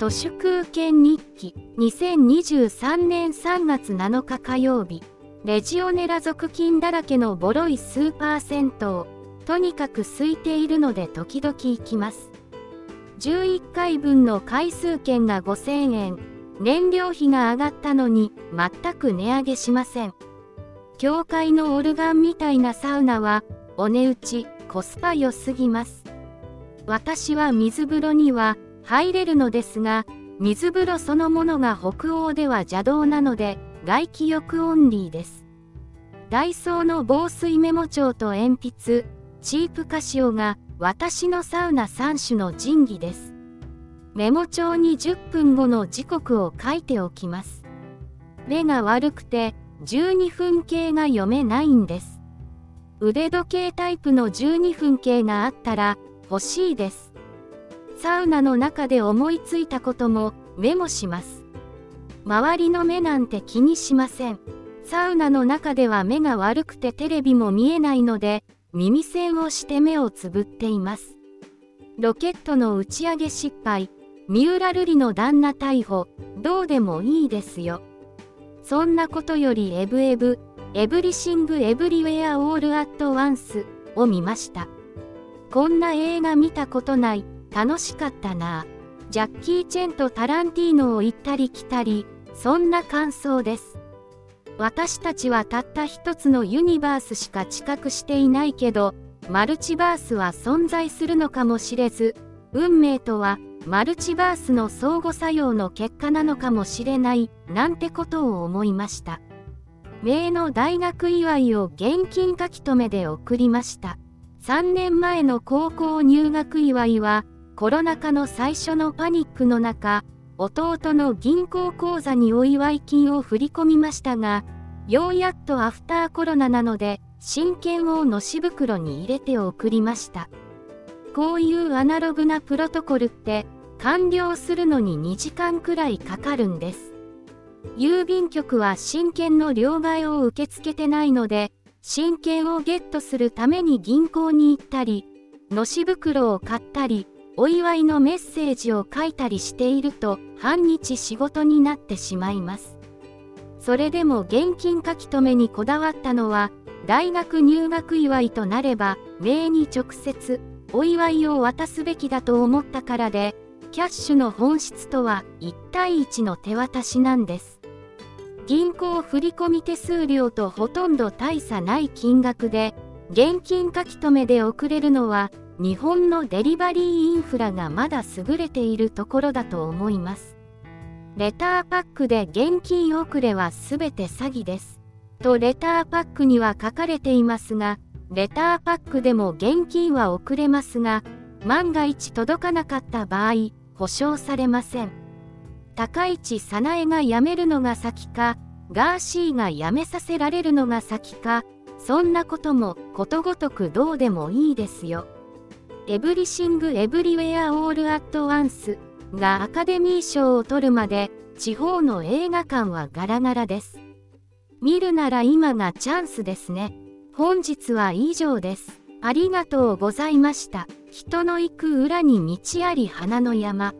都市空権日記2023年3月7日火曜日レジオネラ属菌だらけのボロいスーパー銭湯とにかく空いているので時々行きます。11回分の回数券が5000円燃料費が上がったのに全く値上げしません。教会のオルガンみたいなサウナはお値打ちコスパ良すぎます。私は水風呂には入れるのですが水風呂そのものが北欧では邪道なので外気浴オンリーです。ダイソーの防水メモ帳と鉛筆チープカシオが私のサウナ3種の神器です。メモ帳に10分後の時刻を書いておきます。目が悪くて12分計が読めないんです。腕時計タイプの12分計があったら欲しいです。サウナの中で思いついたこともメモします。周りの目なんて気にしません。サウナの中では目が悪くてテレビも見えないので耳栓をして目をつぶっています。ロケットの打ち上げ失敗。三浦瑠麗の旦那逮捕。どうでもいいですよ。そんなことよりエブエブエブリシング・エブリウェア・オール・アット・ワンスを見ました。こんな映画見たことない。楽しかったな。ジャッキー・チェンとタランティーノを行ったり来たりそんな感想です。私たちはたった一つのユニバースしか知覚していないけどマルチバースは存在するのかもしれず運命とはマルチバースの相互作用の結果なのかもしれないなんてことを思いました。名の大学祝いを現金書き留めで送りました。3年前の高校入学祝いはコロナ禍の最初のパニックの中弟の銀行口座にお祝い金を振り込みましたがようやっとアフターコロナなので真剣をのし袋に入れて送りました。こういうアナログなプロトコルって完了するのに2時間くらいかかるんです。郵便局は真剣の両替を受け付けてないので真剣をゲットするために銀行に行ったりのし袋を買ったりお祝いのメッセージを書いたりしていると半日仕事になってしまいます。それでも現金書き留めにこだわったのは大学入学祝いとなれば名に直接お祝いを渡すべきだと思ったからでキャッシュの本質とは1対1の手渡しなんです。銀行振込手数料とほとんど大差ない金額で現金書き留めで送れるのは日本のデリバリーインフラがまだ優れているところだと思います。レターパックで現金遅れは全て詐欺です。とレターパックには書かれていますが、レターパックでも現金は送れますが、万が一届かなかった場合、保証されません。高市早苗が辞めるのが先か、ガーシーが辞めさせられるのが先か、そんなこともことごとくどうでもいいですよ。エブリシング・エブリウェア・オール・アット・ワンスがアカデミー賞を取るまで地方の映画館はガラガラです。見るなら今がチャンスですね。本日は以上です。ありがとうございました。人の行く裏に道あり花の山。